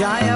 Jaya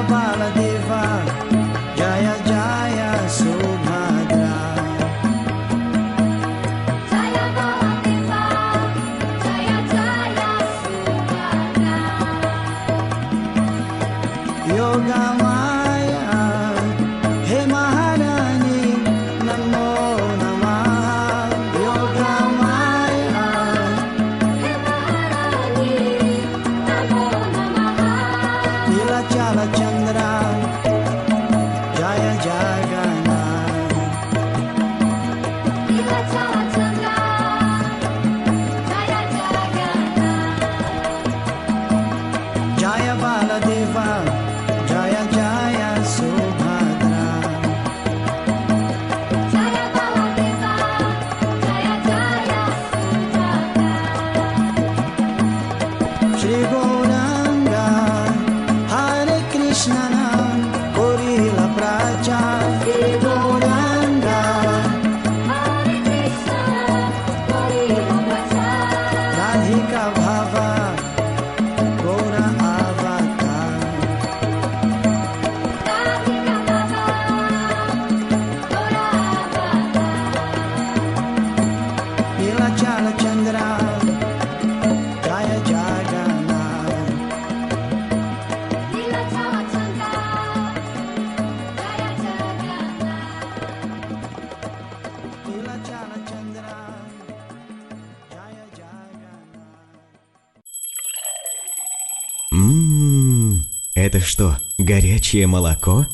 что, горячее молоко?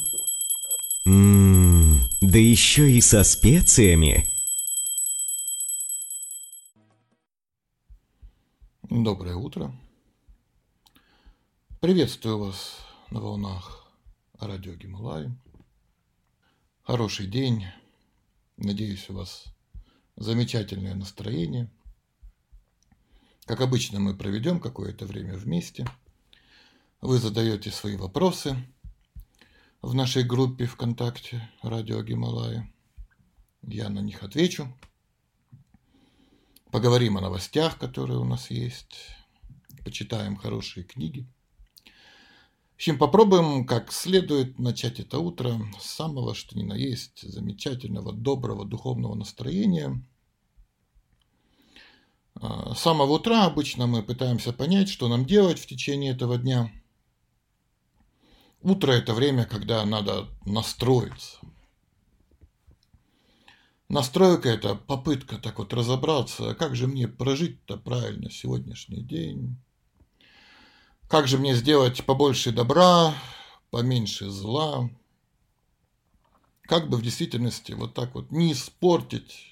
Ммм, да еще и со специями. Доброе утро. Приветствую вас на волнах радио Гималай. Хороший день. Надеюсь, у вас замечательное настроение. Как обычно, мы проведем какое-то время вместе. Вы задаете свои вопросы в нашей группе ВКонтакте «Радио Гималая». Я на них отвечу. Поговорим о новостях, которые у нас есть. Почитаем хорошие книги. В общем, попробуем как следует начать это утро с самого, что ни на есть, замечательного, доброго духовного настроения. А, С самого утра обычно мы пытаемся понять, что нам делать в течение этого дня. Утро – это время, когда надо настроиться. Настройка – это попытка так вот разобраться, как же мне прожить-то правильно сегодняшний день, как же мне сделать побольше добра, поменьше зла, как бы в действительности вот так вот не испортить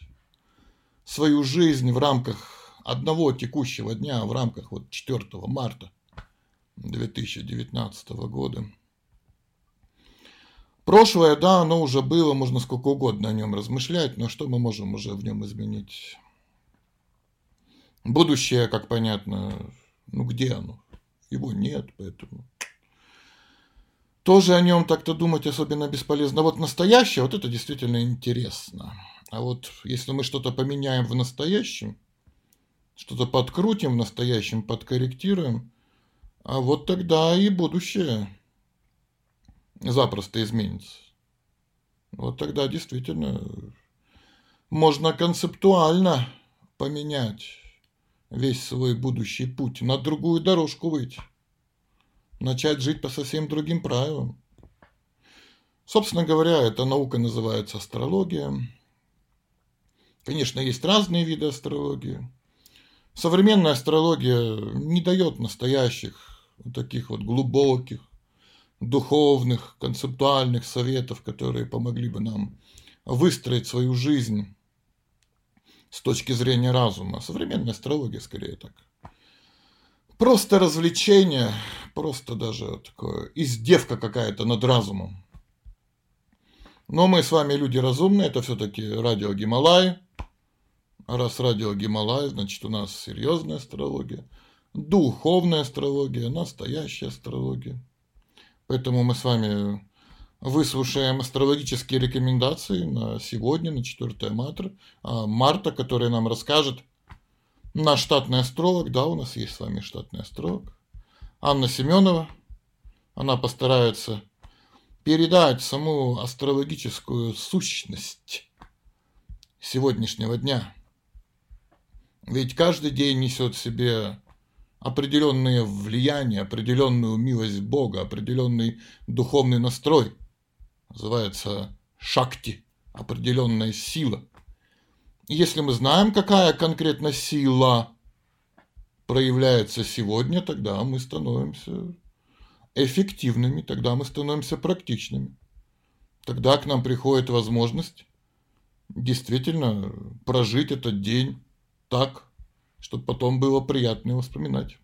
свою жизнь в рамках одного текущего дня, в рамках вот 4 марта 2019 года. Прошлое, да, оно уже было, можно сколько угодно о нем размышлять, но что мы можем уже в нем изменить? Будущее, как понятно, ну где оно? Его нет, поэтому тоже о нем так-то думать особенно бесполезно. Вот настоящее, вот это действительно интересно. А вот если мы что-то поменяем в настоящем, что-то подкрутим в настоящем, подкорректируем, а вот тогда и будущее запросто изменится. Вот тогда действительно можно концептуально поменять весь свой будущий путь, на другую дорожку выйти, начать жить по совсем другим правилам. Собственно говоря, эта наука называется астрология. Конечно, есть разные виды астрологии. Современная астрология не дает настоящих, таких вот глубоких, духовных, концептуальных советов, которые помогли бы нам выстроить свою жизнь с точки зрения разума. Современная астрология скорее так. Просто развлечение, просто даже такое издевка какая-то над разумом. Но мы с вами люди разумные, это все-таки радио Гималай. А раз радио Гималай, значит у нас серьезная астрология, духовная астрология, настоящая астрология. Поэтому мы с вами выслушаем астрологические рекомендации на сегодня, на 4 марта, марта, который нам расскажет наш штатный астролог. Да, у нас есть с вами штатный астролог. Анна Семенова. Она постарается передать саму астрологическую сущность сегодняшнего дня. Ведь каждый день несет в себе определенные влияния, определенную милость Бога, определенный духовный настрой. Называется шакти, определенная сила. И если мы знаем, какая конкретно сила проявляется сегодня, тогда мы становимся эффективными, тогда мы становимся практичными. Тогда к нам приходит возможность действительно прожить этот день так, чтобы потом было приятно его вспоминать.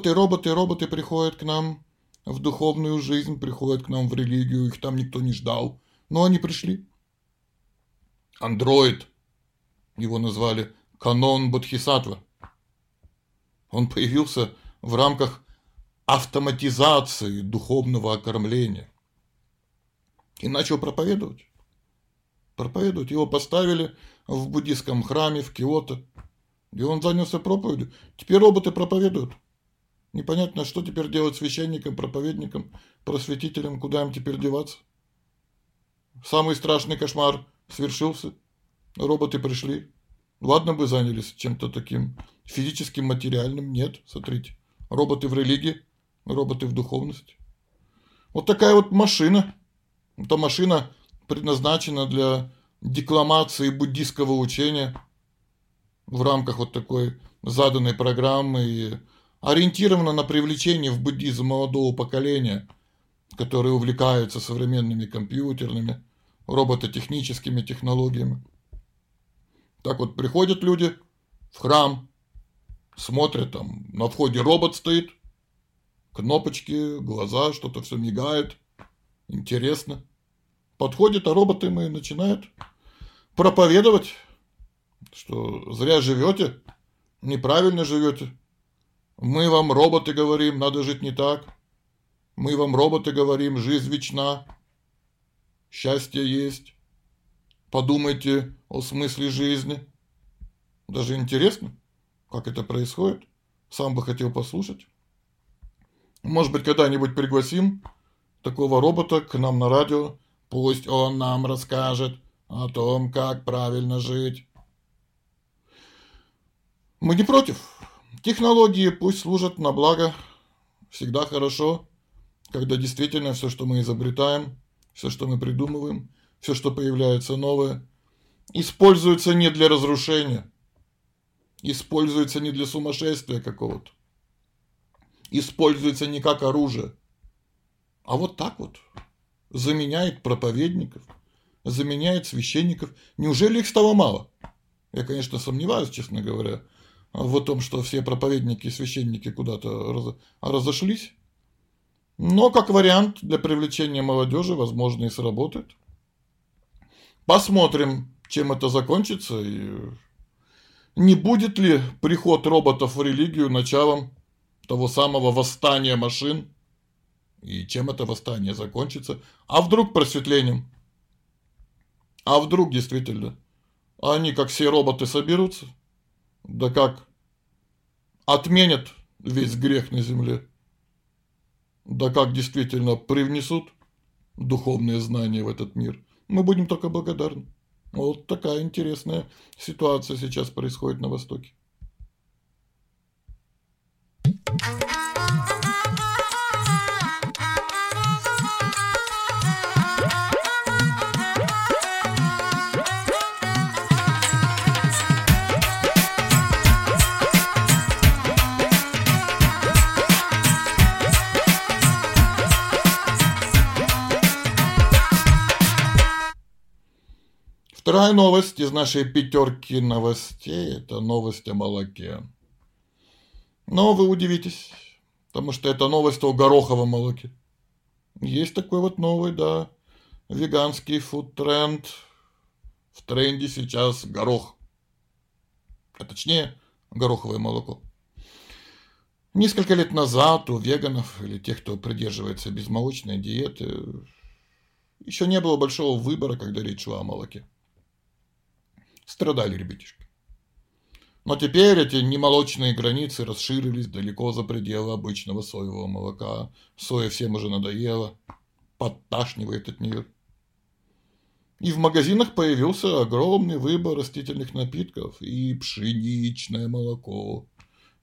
Роботы, роботы, роботы приходят к нам в духовную жизнь, приходят к нам в религию, их там никто не ждал, но они пришли. Андроид, его назвали Канон Бодхисаттва. Он появился в рамках автоматизации духовного окормления и начал проповедовать. Проповедовать. Его поставили в буддийском храме в Киото, и он занялся проповедью. Теперь роботы проповедуют. Непонятно, что теперь делать священникам, проповедникам, просветителям, куда им теперь деваться. Самый страшный кошмар свершился. Роботы пришли. Ладно бы занялись чем-то таким физическим, материальным. Нет, смотрите. Роботы в религии, роботы в духовности. Вот такая вот машина. Эта машина предназначена для декламации буддийского учения в рамках вот такой заданной программы и ориентирована на привлечение в буддизм молодого поколения, которые увлекаются современными компьютерными, робототехническими технологиями. Так вот приходят люди в храм, смотрят там, на входе робот стоит, кнопочки, глаза, что-то все мигает, интересно. Подходит, а роботы мы начинают проповедовать, что зря живете, неправильно живете. Мы вам, роботы, говорим, надо жить не так. Мы вам, роботы, говорим, жизнь вечна, счастье есть. Подумайте о смысле жизни. Даже интересно, как это происходит. Сам бы хотел послушать. Может быть, когда-нибудь пригласим такого робота к нам на радио. Пусть он нам расскажет, о том, как правильно жить. Мы не против. Технологии пусть служат на благо. Всегда хорошо, когда действительно все, что мы изобретаем, все, что мы придумываем, все, что появляется новое, используется не для разрушения, используется не для сумасшествия какого-то, используется не как оружие, а вот так вот заменяет проповедников – заменяет священников. Неужели их стало мало? Я, конечно, сомневаюсь, честно говоря, в том, что все проповедники и священники куда-то раз... разошлись. Но как вариант для привлечения молодежи, возможно, и сработает. Посмотрим, чем это закончится и не будет ли приход роботов в религию началом того самого восстания машин? И чем это восстание закончится? А вдруг просветлением? А вдруг действительно они, как все роботы, соберутся? Да как? Отменят весь грех на земле? Да как действительно привнесут духовные знания в этот мир? Мы будем только благодарны. Вот такая интересная ситуация сейчас происходит на Востоке. Вторая новость из нашей пятерки новостей – это новость о молоке. Но вы удивитесь, потому что это новость о гороховом молоке. Есть такой вот новый, да, веганский фуд-тренд. В тренде сейчас горох. А точнее, гороховое молоко. Несколько лет назад у веганов или тех, кто придерживается безмолочной диеты, еще не было большого выбора, когда речь шла о молоке страдали ребятишки. Но теперь эти немолочные границы расширились далеко за пределы обычного соевого молока. Соя всем уже надоела, подташнивает от нее. И в магазинах появился огромный выбор растительных напитков. И пшеничное молоко,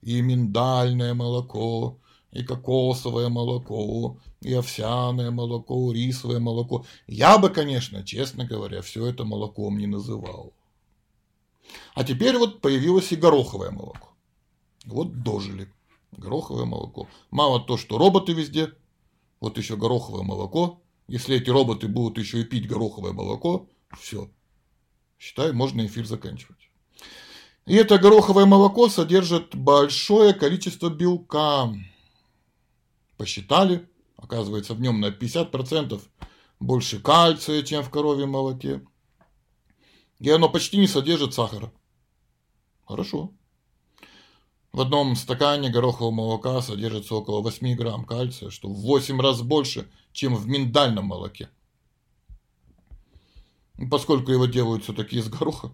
и миндальное молоко, и кокосовое молоко, и овсяное молоко, рисовое молоко. Я бы, конечно, честно говоря, все это молоком не называл. А теперь вот появилось и гороховое молоко. Вот дожили. Гороховое молоко. Мало то, что роботы везде, вот еще гороховое молоко. Если эти роботы будут еще и пить гороховое молоко, все. Считай, можно эфир заканчивать. И это гороховое молоко содержит большое количество белка. Посчитали, оказывается, в нем на 50% больше кальция, чем в коровьем молоке. И оно почти не содержит сахара. Хорошо. В одном стакане горохового молока содержится около 8 грамм кальция, что в 8 раз больше, чем в миндальном молоке. Поскольку его делают все-таки из гороха,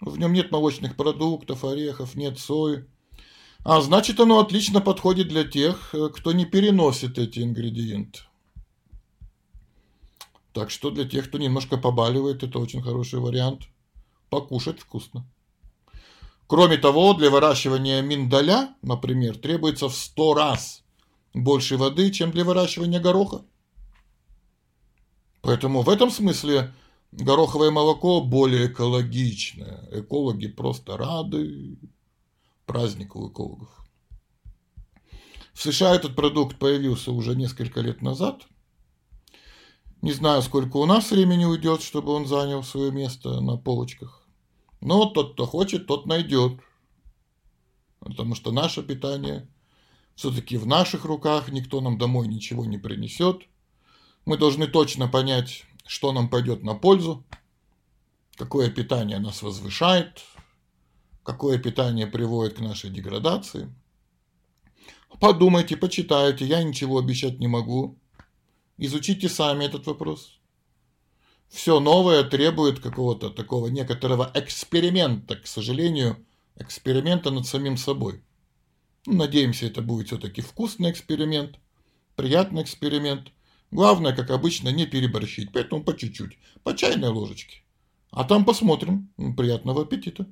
в нем нет молочных продуктов, орехов, нет сои. А значит, оно отлично подходит для тех, кто не переносит эти ингредиенты. Так что для тех, кто немножко побаливает, это очень хороший вариант. Покушать вкусно. Кроме того, для выращивания миндаля, например, требуется в 100 раз больше воды, чем для выращивания гороха. Поэтому в этом смысле гороховое молоко более экологичное. Экологи просто рады празднику экологов. В США этот продукт появился уже несколько лет назад – не знаю, сколько у нас времени уйдет, чтобы он занял свое место на полочках. Но тот, кто хочет, тот найдет. Потому что наше питание все-таки в наших руках, никто нам домой ничего не принесет. Мы должны точно понять, что нам пойдет на пользу, какое питание нас возвышает, какое питание приводит к нашей деградации. Подумайте, почитайте, я ничего обещать не могу. Изучите сами этот вопрос. Все новое требует какого-то такого некоторого эксперимента, к сожалению, эксперимента над самим собой. Ну, надеемся, это будет все-таки вкусный эксперимент, приятный эксперимент. Главное, как обычно, не переборщить, поэтому по чуть-чуть, по чайной ложечке. А там посмотрим. Приятного аппетита.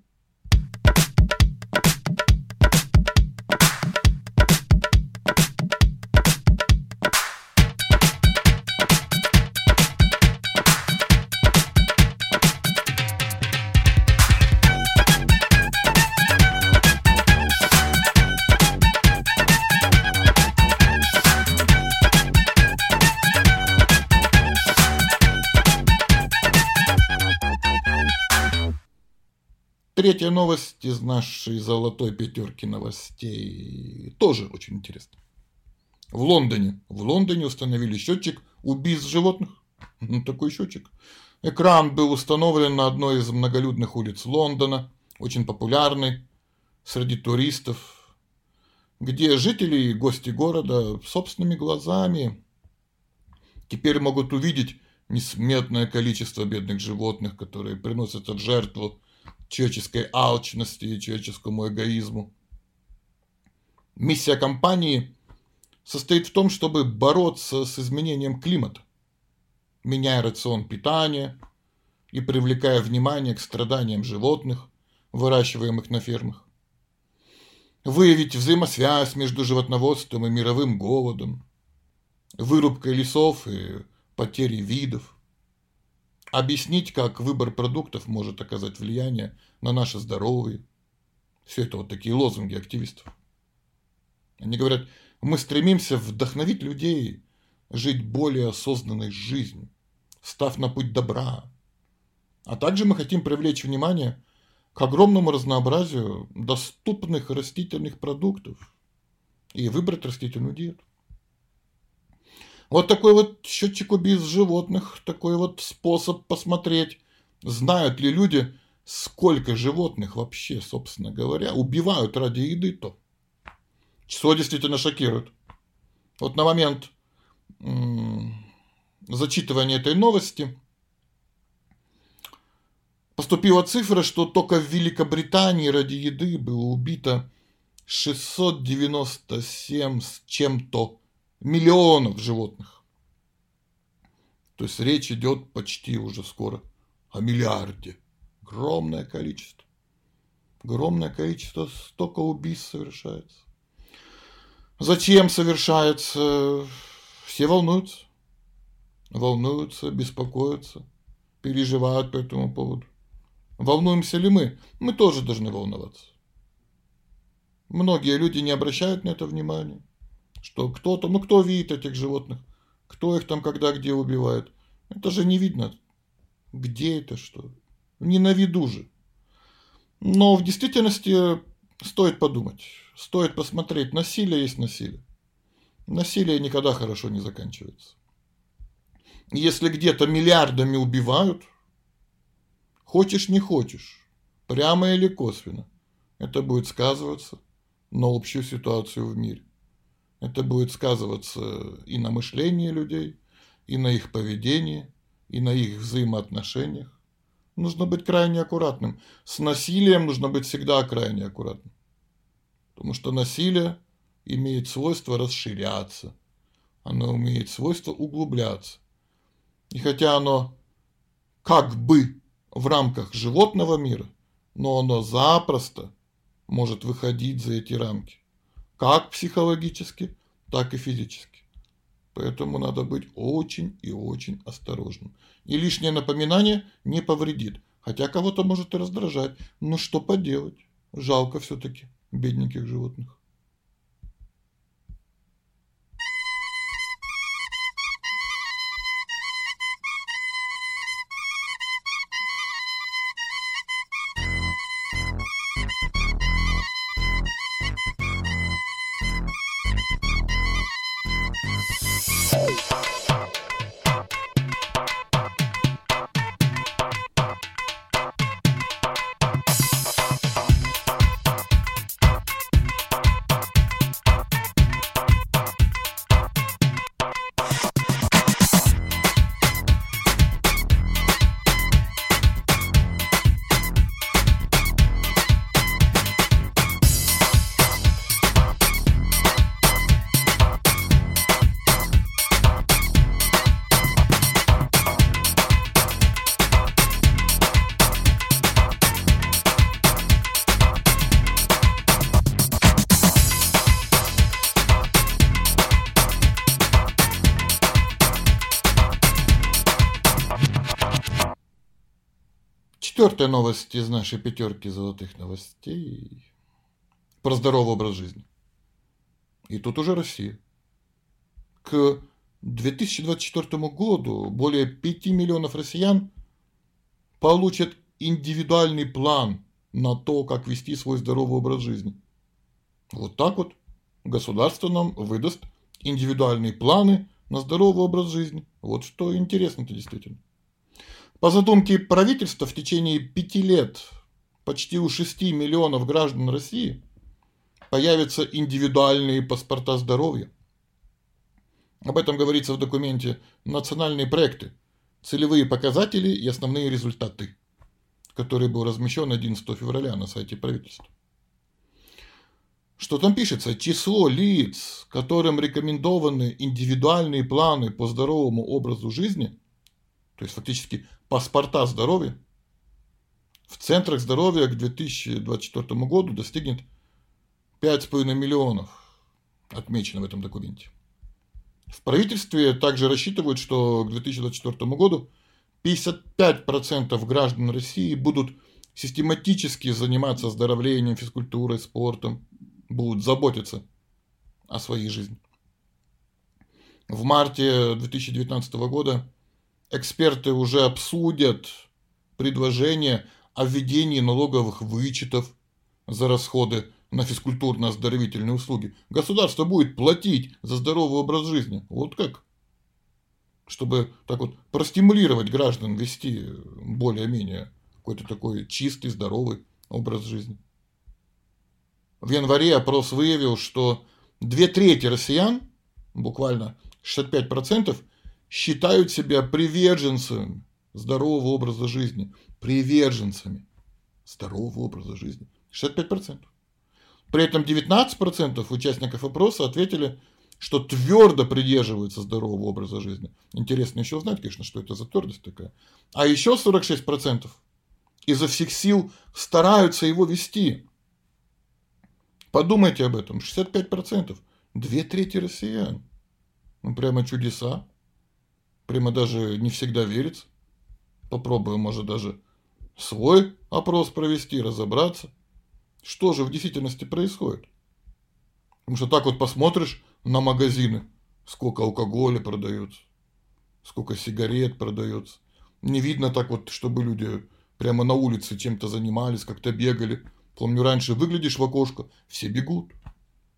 Третья новость из нашей золотой пятерки новостей тоже очень интересно. В Лондоне, в Лондоне установили счетчик убийств животных. Ну, такой счетчик. Экран был установлен на одной из многолюдных улиц Лондона, очень популярный среди туристов, где жители и гости города собственными глазами теперь могут увидеть несметное количество бедных животных, которые приносят в жертву человеческой алчности и человеческому эгоизму. Миссия компании состоит в том, чтобы бороться с изменением климата, меняя рацион питания и привлекая внимание к страданиям животных, выращиваемых на фермах. Выявить взаимосвязь между животноводством и мировым голодом, вырубкой лесов и потерей видов, объяснить, как выбор продуктов может оказать влияние на наше здоровье. Все это вот такие лозунги активистов. Они говорят, мы стремимся вдохновить людей жить более осознанной жизнью, став на путь добра. А также мы хотим привлечь внимание к огромному разнообразию доступных растительных продуктов и выбрать растительную диету. Вот такой вот счетчик убийств животных, такой вот способ посмотреть, знают ли люди, сколько животных вообще, собственно говоря, убивают ради еды-то. Число действительно шокирует. Вот на момент зачитывания этой новости поступила цифра, что только в Великобритании ради еды было убито 697 с чем-то миллионов животных. То есть речь идет почти уже скоро о миллиарде. Огромное количество. Огромное количество, столько убийств совершается. Зачем совершается? Все волнуются. Волнуются, беспокоятся, переживают по этому поводу. Волнуемся ли мы? Мы тоже должны волноваться. Многие люди не обращают на это внимания, что кто-то, ну кто видит этих животных, кто их там когда где убивает. Это же не видно, где это что. Не на виду же. Но в действительности стоит подумать, стоит посмотреть. Насилие есть насилие. Насилие никогда хорошо не заканчивается. Если где-то миллиардами убивают, хочешь не хочешь, прямо или косвенно, это будет сказываться на общую ситуацию в мире. Это будет сказываться и на мышлении людей, и на их поведении, и на их взаимоотношениях. Нужно быть крайне аккуратным. С насилием нужно быть всегда крайне аккуратным. Потому что насилие имеет свойство расширяться. Оно имеет свойство углубляться. И хотя оно как бы в рамках животного мира, но оно запросто может выходить за эти рамки. Как психологически, так и физически. Поэтому надо быть очень и очень осторожным. И лишнее напоминание не повредит. Хотя кого-то может и раздражать. Но что поделать? Жалко все-таки бедненьких животных. Четвертая новость из нашей пятерки золотых новостей про здоровый образ жизни. И тут уже Россия. К 2024 году более 5 миллионов россиян получат индивидуальный план на то, как вести свой здоровый образ жизни. Вот так вот государство нам выдаст индивидуальные планы на здоровый образ жизни. Вот что интересно-то действительно. По задумке правительства в течение пяти лет почти у 6 миллионов граждан России появятся индивидуальные паспорта здоровья. Об этом говорится в документе «Национальные проекты. Целевые показатели и основные результаты», который был размещен 11 февраля на сайте правительства. Что там пишется? Число лиц, которым рекомендованы индивидуальные планы по здоровому образу жизни, то есть фактически паспорта здоровья, в центрах здоровья к 2024 году достигнет 5,5 миллионов, отмечено в этом документе. В правительстве также рассчитывают, что к 2024 году 55% граждан России будут систематически заниматься оздоровлением, физкультурой, спортом, будут заботиться о своей жизни. В марте 2019 года эксперты уже обсудят предложение о введении налоговых вычетов за расходы на физкультурно-оздоровительные услуги. Государство будет платить за здоровый образ жизни. Вот как? Чтобы так вот простимулировать граждан вести более-менее какой-то такой чистый, здоровый образ жизни. В январе опрос выявил, что две трети россиян, буквально 65%, считают себя приверженцами здорового образа жизни. Приверженцами здорового образа жизни. 65%. При этом 19% участников опроса ответили, что твердо придерживаются здорового образа жизни. Интересно еще узнать, конечно, что это за твердость такая. А еще 46% изо всех сил стараются его вести. Подумайте об этом. 65%. Две трети россиян. Ну, прямо чудеса. Прямо даже не всегда верится. Попробуем, может, даже свой опрос провести, разобраться, что же в действительности происходит. Потому что так вот посмотришь на магазины, сколько алкоголя продается, сколько сигарет продается. Не видно так вот, чтобы люди прямо на улице чем-то занимались, как-то бегали. Помню, раньше выглядишь в окошко, все бегут.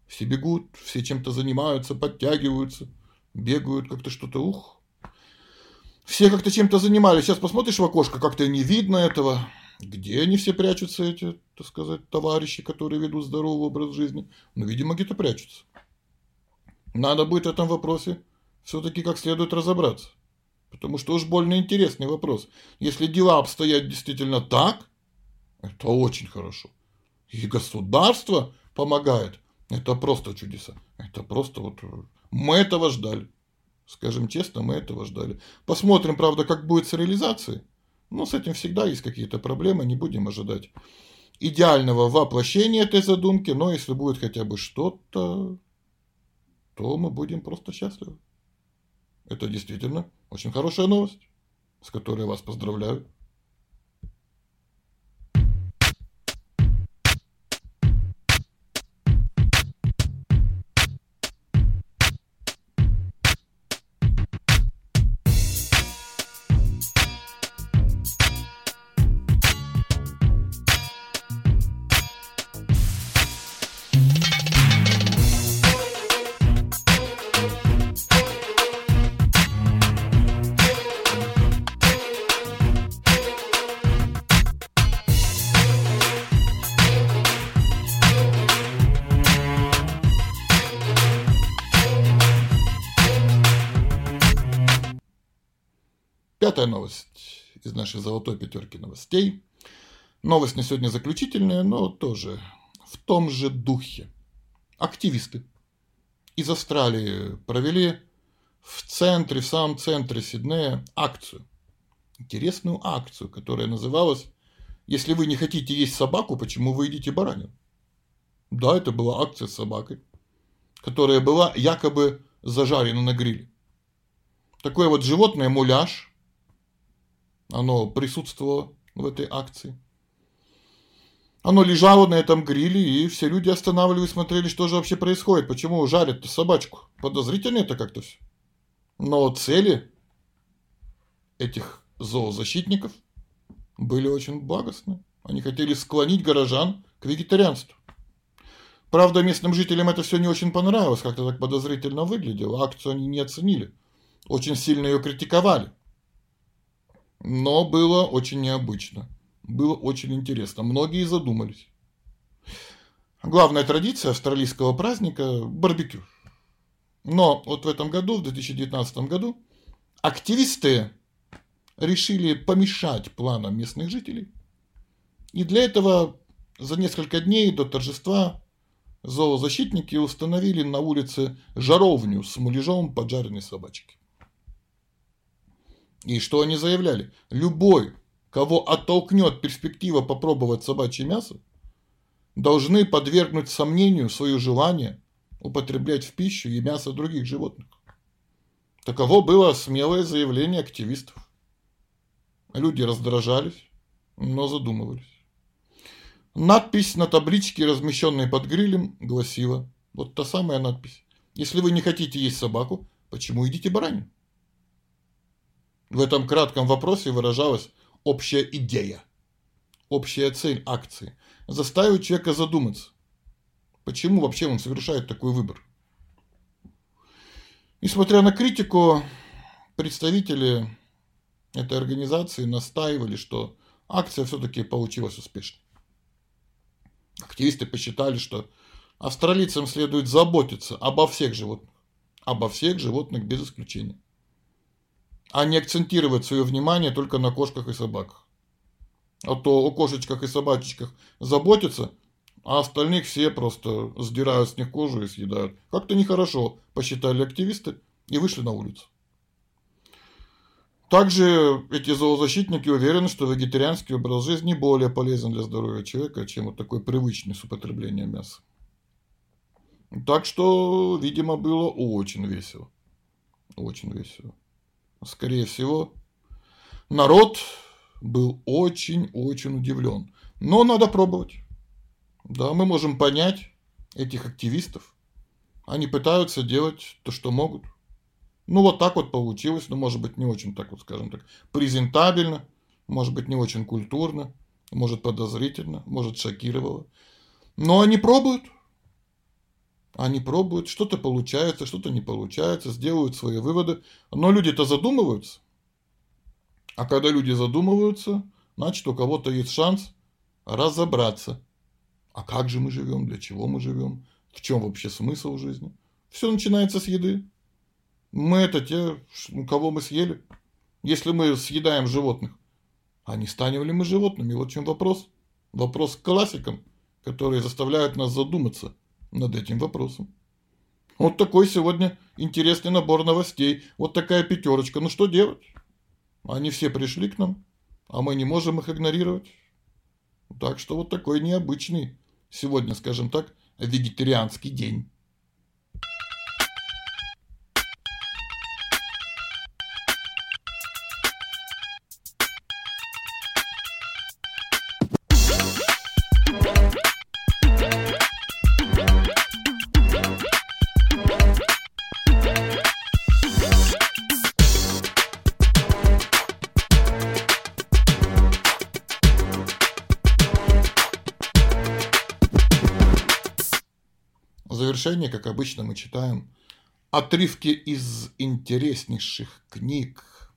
Все бегут, все чем-то занимаются, подтягиваются, бегают как-то что-то, ух. Все как-то чем-то занимались. Сейчас посмотришь в окошко, как-то не видно этого. Где они все прячутся, эти, так сказать, товарищи, которые ведут здоровый образ жизни? Ну, видимо, где-то прячутся. Надо будет в этом вопросе все-таки как следует разобраться. Потому что уж больно интересный вопрос. Если дела обстоят действительно так, это очень хорошо. И государство помогает. Это просто чудеса. Это просто вот... Мы этого ждали. Скажем честно, мы этого ждали. Посмотрим, правда, как будет с реализацией. Но с этим всегда есть какие-то проблемы, не будем ожидать идеального воплощения этой задумки, но если будет хотя бы что-то, то мы будем просто счастливы. Это действительно очень хорошая новость, с которой я вас поздравляю. Из нашей золотой пятерки новостей. Новость не сегодня заключительная, но тоже в том же духе. Активисты из Австралии провели в центре, в самом центре Сиднея акцию. Интересную акцию, которая называлась «Если вы не хотите есть собаку, почему вы едите баранину?» Да, это была акция с собакой, которая была якобы зажарена на гриле. Такое вот животное муляж, оно присутствовало в этой акции. Оно лежало на этом гриле, и все люди останавливались, смотрели, что же вообще происходит, почему жарят собачку. Подозрительно это как-то все. Но цели этих зоозащитников были очень благостны. Они хотели склонить горожан к вегетарианству. Правда, местным жителям это все не очень понравилось, как-то так подозрительно выглядело, акцию они не оценили, очень сильно ее критиковали. Но было очень необычно, было очень интересно, многие задумались. Главная традиция австралийского праздника – барбекю. Но вот в этом году, в 2019 году, активисты решили помешать планам местных жителей. И для этого за несколько дней до торжества зоозащитники установили на улице жаровню с муляжом поджаренной собачки. И что они заявляли? Любой, кого оттолкнет перспектива попробовать собачье мясо, должны подвергнуть сомнению свое желание употреблять в пищу и мясо других животных. Таково было смелое заявление активистов. Люди раздражались, но задумывались. Надпись на табличке, размещенной под грилем, гласила, вот та самая надпись. Если вы не хотите есть собаку, почему едите баранину? В этом кратком вопросе выражалась общая идея, общая цель акции – заставить человека задуматься, почему вообще он совершает такой выбор. Несмотря на критику, представители этой организации настаивали, что акция все-таки получилась успешной. Активисты посчитали, что австралийцам следует заботиться обо всех животных, обо всех животных без исключения а не акцентировать свое внимание только на кошках и собаках. А то о кошечках и собачечках заботятся, а остальных все просто сдирают с них кожу и съедают. Как-то нехорошо, посчитали активисты и вышли на улицу. Также эти зоозащитники уверены, что вегетарианский образ жизни более полезен для здоровья человека, чем вот такой привычный с употреблением мяса. Так что, видимо, было очень весело. Очень весело скорее всего, народ был очень-очень удивлен. Но надо пробовать. Да, мы можем понять этих активистов. Они пытаются делать то, что могут. Ну, вот так вот получилось. Ну, может быть, не очень так вот, скажем так, презентабельно. Может быть, не очень культурно. Может, подозрительно. Может, шокировало. Но они пробуют. Они пробуют, что-то получается, что-то не получается, сделают свои выводы. Но люди-то задумываются. А когда люди задумываются, значит, у кого-то есть шанс разобраться. А как же мы живем, для чего мы живем, в чем вообще смысл жизни. Все начинается с еды. Мы это те, кого мы съели. Если мы съедаем животных, а не станем ли мы животными? Вот в чем вопрос. Вопрос к классикам, которые заставляют нас задуматься – над этим вопросом. Вот такой сегодня интересный набор новостей. Вот такая пятерочка. Ну что делать? Они все пришли к нам, а мы не можем их игнорировать. Так что вот такой необычный сегодня, скажем так, вегетарианский день. Завершение, как обычно, мы читаем отрывки из интереснейших книг,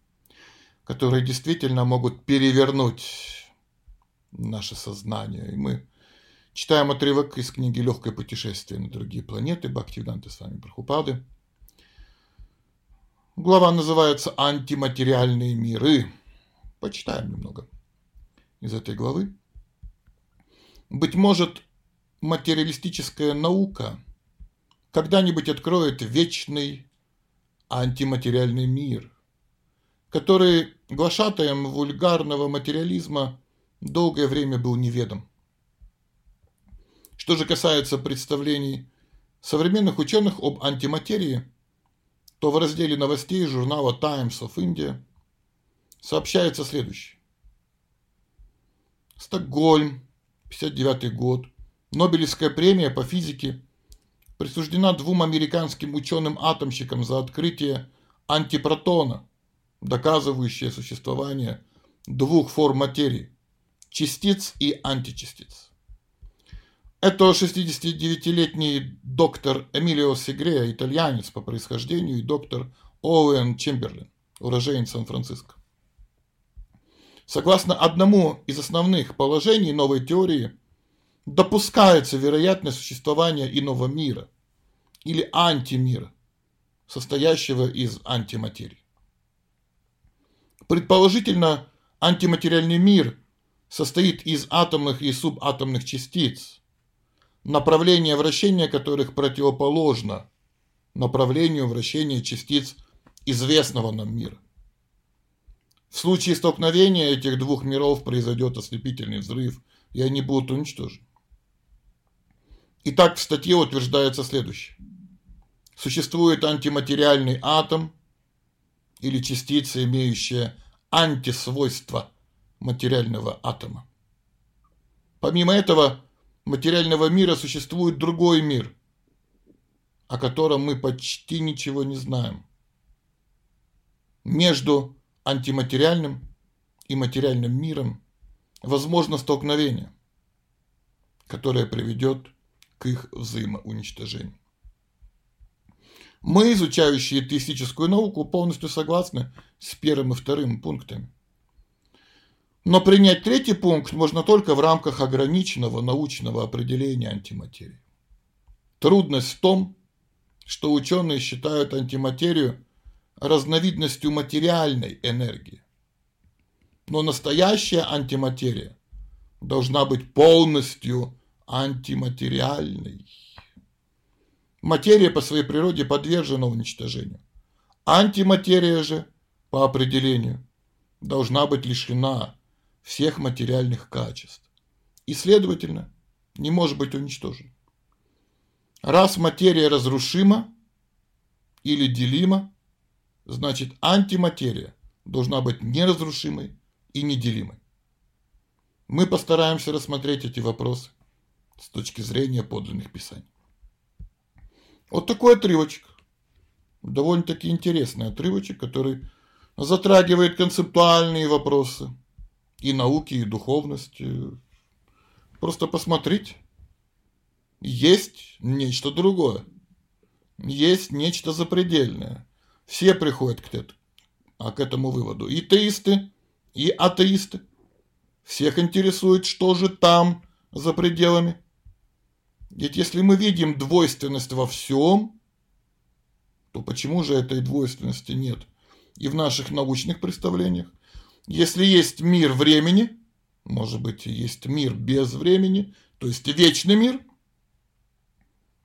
которые действительно могут перевернуть наше сознание. И мы читаем отрывок из книги «Легкое путешествие на другие планеты» Бхактивиданты с вами Прабхупады. Глава называется «Антиматериальные миры». Почитаем немного из этой главы. Быть может, материалистическая наука – когда-нибудь откроет вечный антиматериальный мир, который глашатаем вульгарного материализма долгое время был неведом. Что же касается представлений современных ученых об антиматерии, то в разделе новостей журнала Times of India сообщается следующее. Стокгольм, 59 год, Нобелевская премия по физике присуждена двум американским ученым-атомщикам за открытие антипротона, доказывающее существование двух форм материи – частиц и античастиц. Это 69-летний доктор Эмилио Сегрея, итальянец по происхождению, и доктор Оуэн Чемберлин, уроженец Сан-Франциско. Согласно одному из основных положений новой теории, допускается вероятность существования иного мира или антимира, состоящего из антиматерии. Предположительно, антиматериальный мир состоит из атомных и субатомных частиц, направление вращения которых противоположно направлению вращения частиц известного нам мира. В случае столкновения этих двух миров произойдет ослепительный взрыв, и они будут уничтожены. Итак, в статье утверждается следующее. Существует антиматериальный атом или частица, имеющая антисвойства материального атома. Помимо этого, материального мира существует другой мир, о котором мы почти ничего не знаем. Между антиматериальным и материальным миром возможно столкновение, которое приведет к их взаимоуничтожению. Мы, изучающие теистическую науку, полностью согласны с первым и вторым пунктами. Но принять третий пункт можно только в рамках ограниченного научного определения антиматерии. Трудность в том, что ученые считают антиматерию разновидностью материальной энергии. Но настоящая антиматерия должна быть полностью антиматериальной. Материя по своей природе подвержена уничтожению. Антиматерия же, по определению, должна быть лишена всех материальных качеств и, следовательно, не может быть уничтожена. Раз материя разрушима или делима, значит антиматерия должна быть неразрушимой и неделимой. Мы постараемся рассмотреть эти вопросы с точки зрения подлинных писаний. Вот такой отрывочек. Довольно-таки интересный отрывочек, который затрагивает концептуальные вопросы и науки, и духовности. Просто посмотрите. Есть нечто другое. Есть нечто запредельное. Все приходят к, этому, а к этому выводу. И теисты, и атеисты. Всех интересует, что же там за пределами. Ведь если мы видим двойственность во всем, то почему же этой двойственности нет и в наших научных представлениях? Если есть мир времени, может быть, есть мир без времени, то есть вечный мир,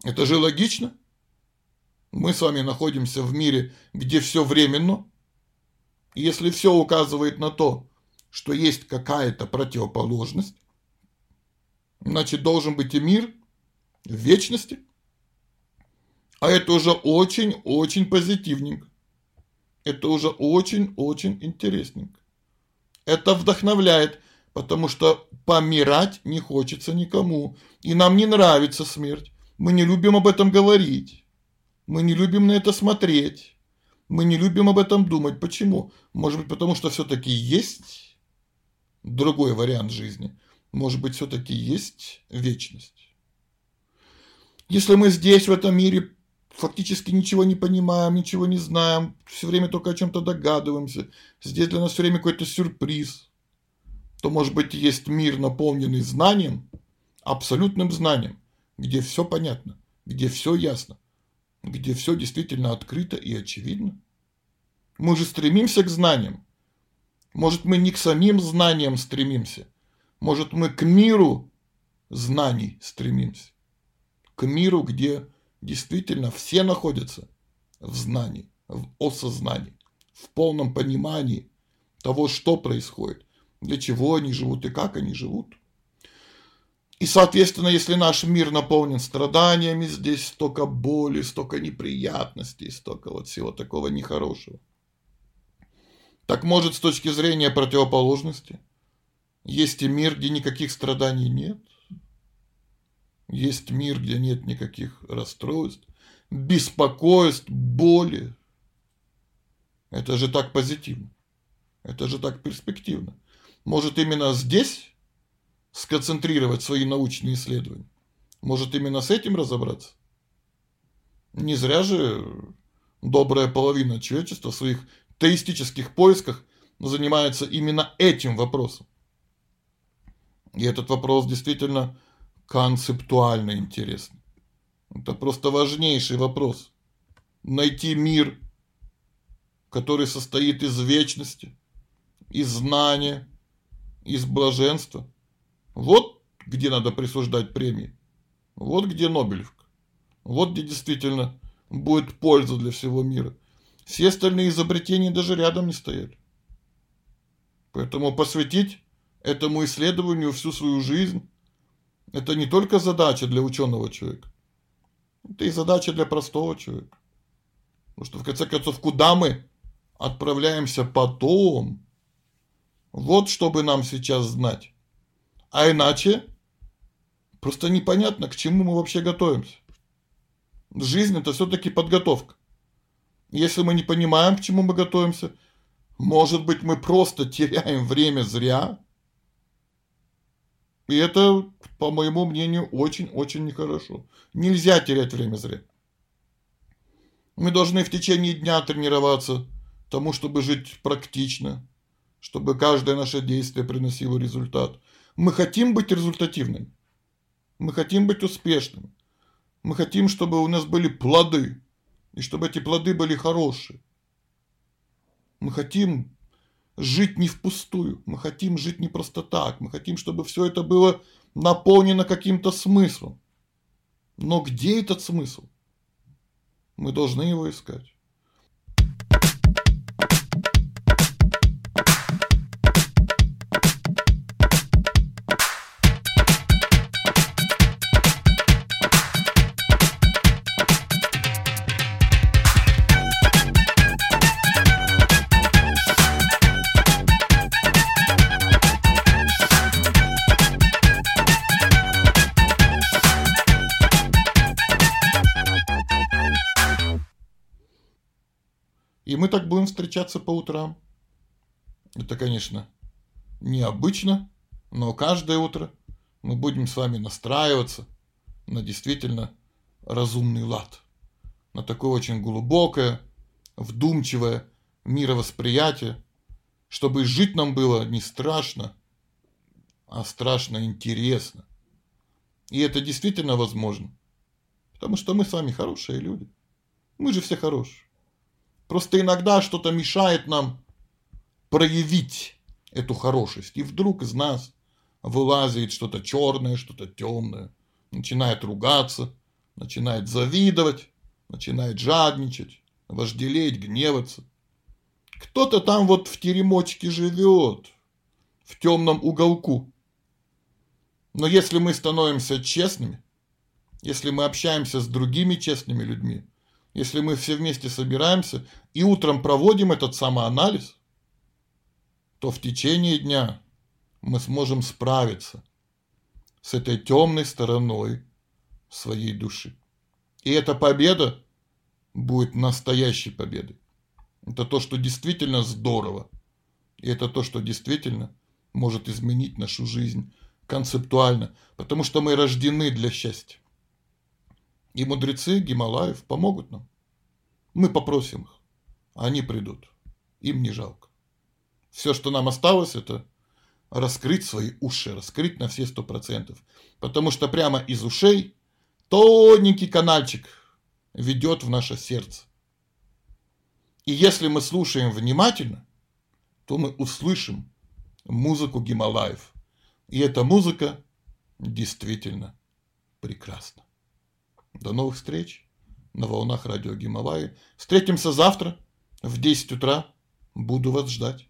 это же логично. Мы с вами находимся в мире, где все временно. И если все указывает на то, что есть какая-то противоположность, значит, должен быть и мир – в вечности. А это уже очень-очень позитивненько. Это уже очень-очень интересненько. Это вдохновляет, потому что помирать не хочется никому. И нам не нравится смерть. Мы не любим об этом говорить. Мы не любим на это смотреть. Мы не любим об этом думать. Почему? Может быть, потому что все-таки есть другой вариант жизни. Может быть, все-таки есть вечность. Если мы здесь, в этом мире, фактически ничего не понимаем, ничего не знаем, все время только о чем-то догадываемся, здесь для нас все время какой-то сюрприз, то, может быть, есть мир, наполненный знанием, абсолютным знанием, где все понятно, где все ясно, где все действительно открыто и очевидно. Мы же стремимся к знаниям. Может, мы не к самим знаниям стремимся, может, мы к миру знаний стремимся к миру, где действительно все находятся в знании, в осознании, в полном понимании того, что происходит, для чего они живут и как они живут. И, соответственно, если наш мир наполнен страданиями, здесь столько боли, столько неприятностей, столько вот всего такого нехорошего. Так может, с точки зрения противоположности, есть и мир, где никаких страданий нет – есть мир, где нет никаких расстройств, беспокойств, боли. Это же так позитивно. Это же так перспективно. Может, именно здесь сконцентрировать свои научные исследования Может, именно с этим разобраться? Не зря же добрая половина человечества в своих теистических поисках занимается именно этим вопросом. И этот вопрос действительно концептуально интересный. Это просто важнейший вопрос. Найти мир, который состоит из вечности, из знания, из блаженства. Вот где надо присуждать премии. Вот где Нобелевка. Вот где действительно будет польза для всего мира. Все остальные изобретения даже рядом не стояли. Поэтому посвятить этому исследованию всю свою жизнь это не только задача для ученого человека. Это и задача для простого человека. Потому что в конце концов, куда мы отправляемся потом? Вот чтобы нам сейчас знать. А иначе просто непонятно, к чему мы вообще готовимся. Жизнь это все-таки подготовка. Если мы не понимаем, к чему мы готовимся, может быть, мы просто теряем время зря. И это, по моему мнению, очень-очень нехорошо. Нельзя терять время зря. Мы должны в течение дня тренироваться тому, чтобы жить практично, чтобы каждое наше действие приносило результат. Мы хотим быть результативными. Мы хотим быть успешными. Мы хотим, чтобы у нас были плоды, и чтобы эти плоды были хорошие. Мы хотим жить не впустую, мы хотим жить не просто так, мы хотим, чтобы все это было наполнено каким-то смыслом. Но где этот смысл? Мы должны его искать. И мы так будем встречаться по утрам. Это, конечно, необычно, но каждое утро мы будем с вами настраиваться на действительно разумный лад, на такое очень глубокое, вдумчивое мировосприятие, чтобы жить нам было не страшно, а страшно интересно. И это действительно возможно, потому что мы с вами хорошие люди. Мы же все хорошие. Просто иногда что-то мешает нам проявить эту хорошесть. И вдруг из нас вылазит что-то черное, что-то темное, начинает ругаться, начинает завидовать, начинает жадничать, вожделеть, гневаться. Кто-то там вот в теремочке живет, в темном уголку. Но если мы становимся честными, если мы общаемся с другими честными людьми, если мы все вместе собираемся и утром проводим этот самоанализ, то в течение дня мы сможем справиться с этой темной стороной своей души. И эта победа будет настоящей победой. Это то, что действительно здорово. И это то, что действительно может изменить нашу жизнь концептуально, потому что мы рождены для счастья. И мудрецы Гималаев помогут нам. Мы попросим их, они придут. Им не жалко. Все, что нам осталось, это раскрыть свои уши, раскрыть на все сто процентов. Потому что прямо из ушей тоненький канальчик ведет в наше сердце. И если мы слушаем внимательно, то мы услышим музыку Гималаев. И эта музыка действительно прекрасна. До новых встреч на волнах радио Гималаи. Встретимся завтра в 10 утра. Буду вас ждать.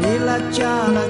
Nilachala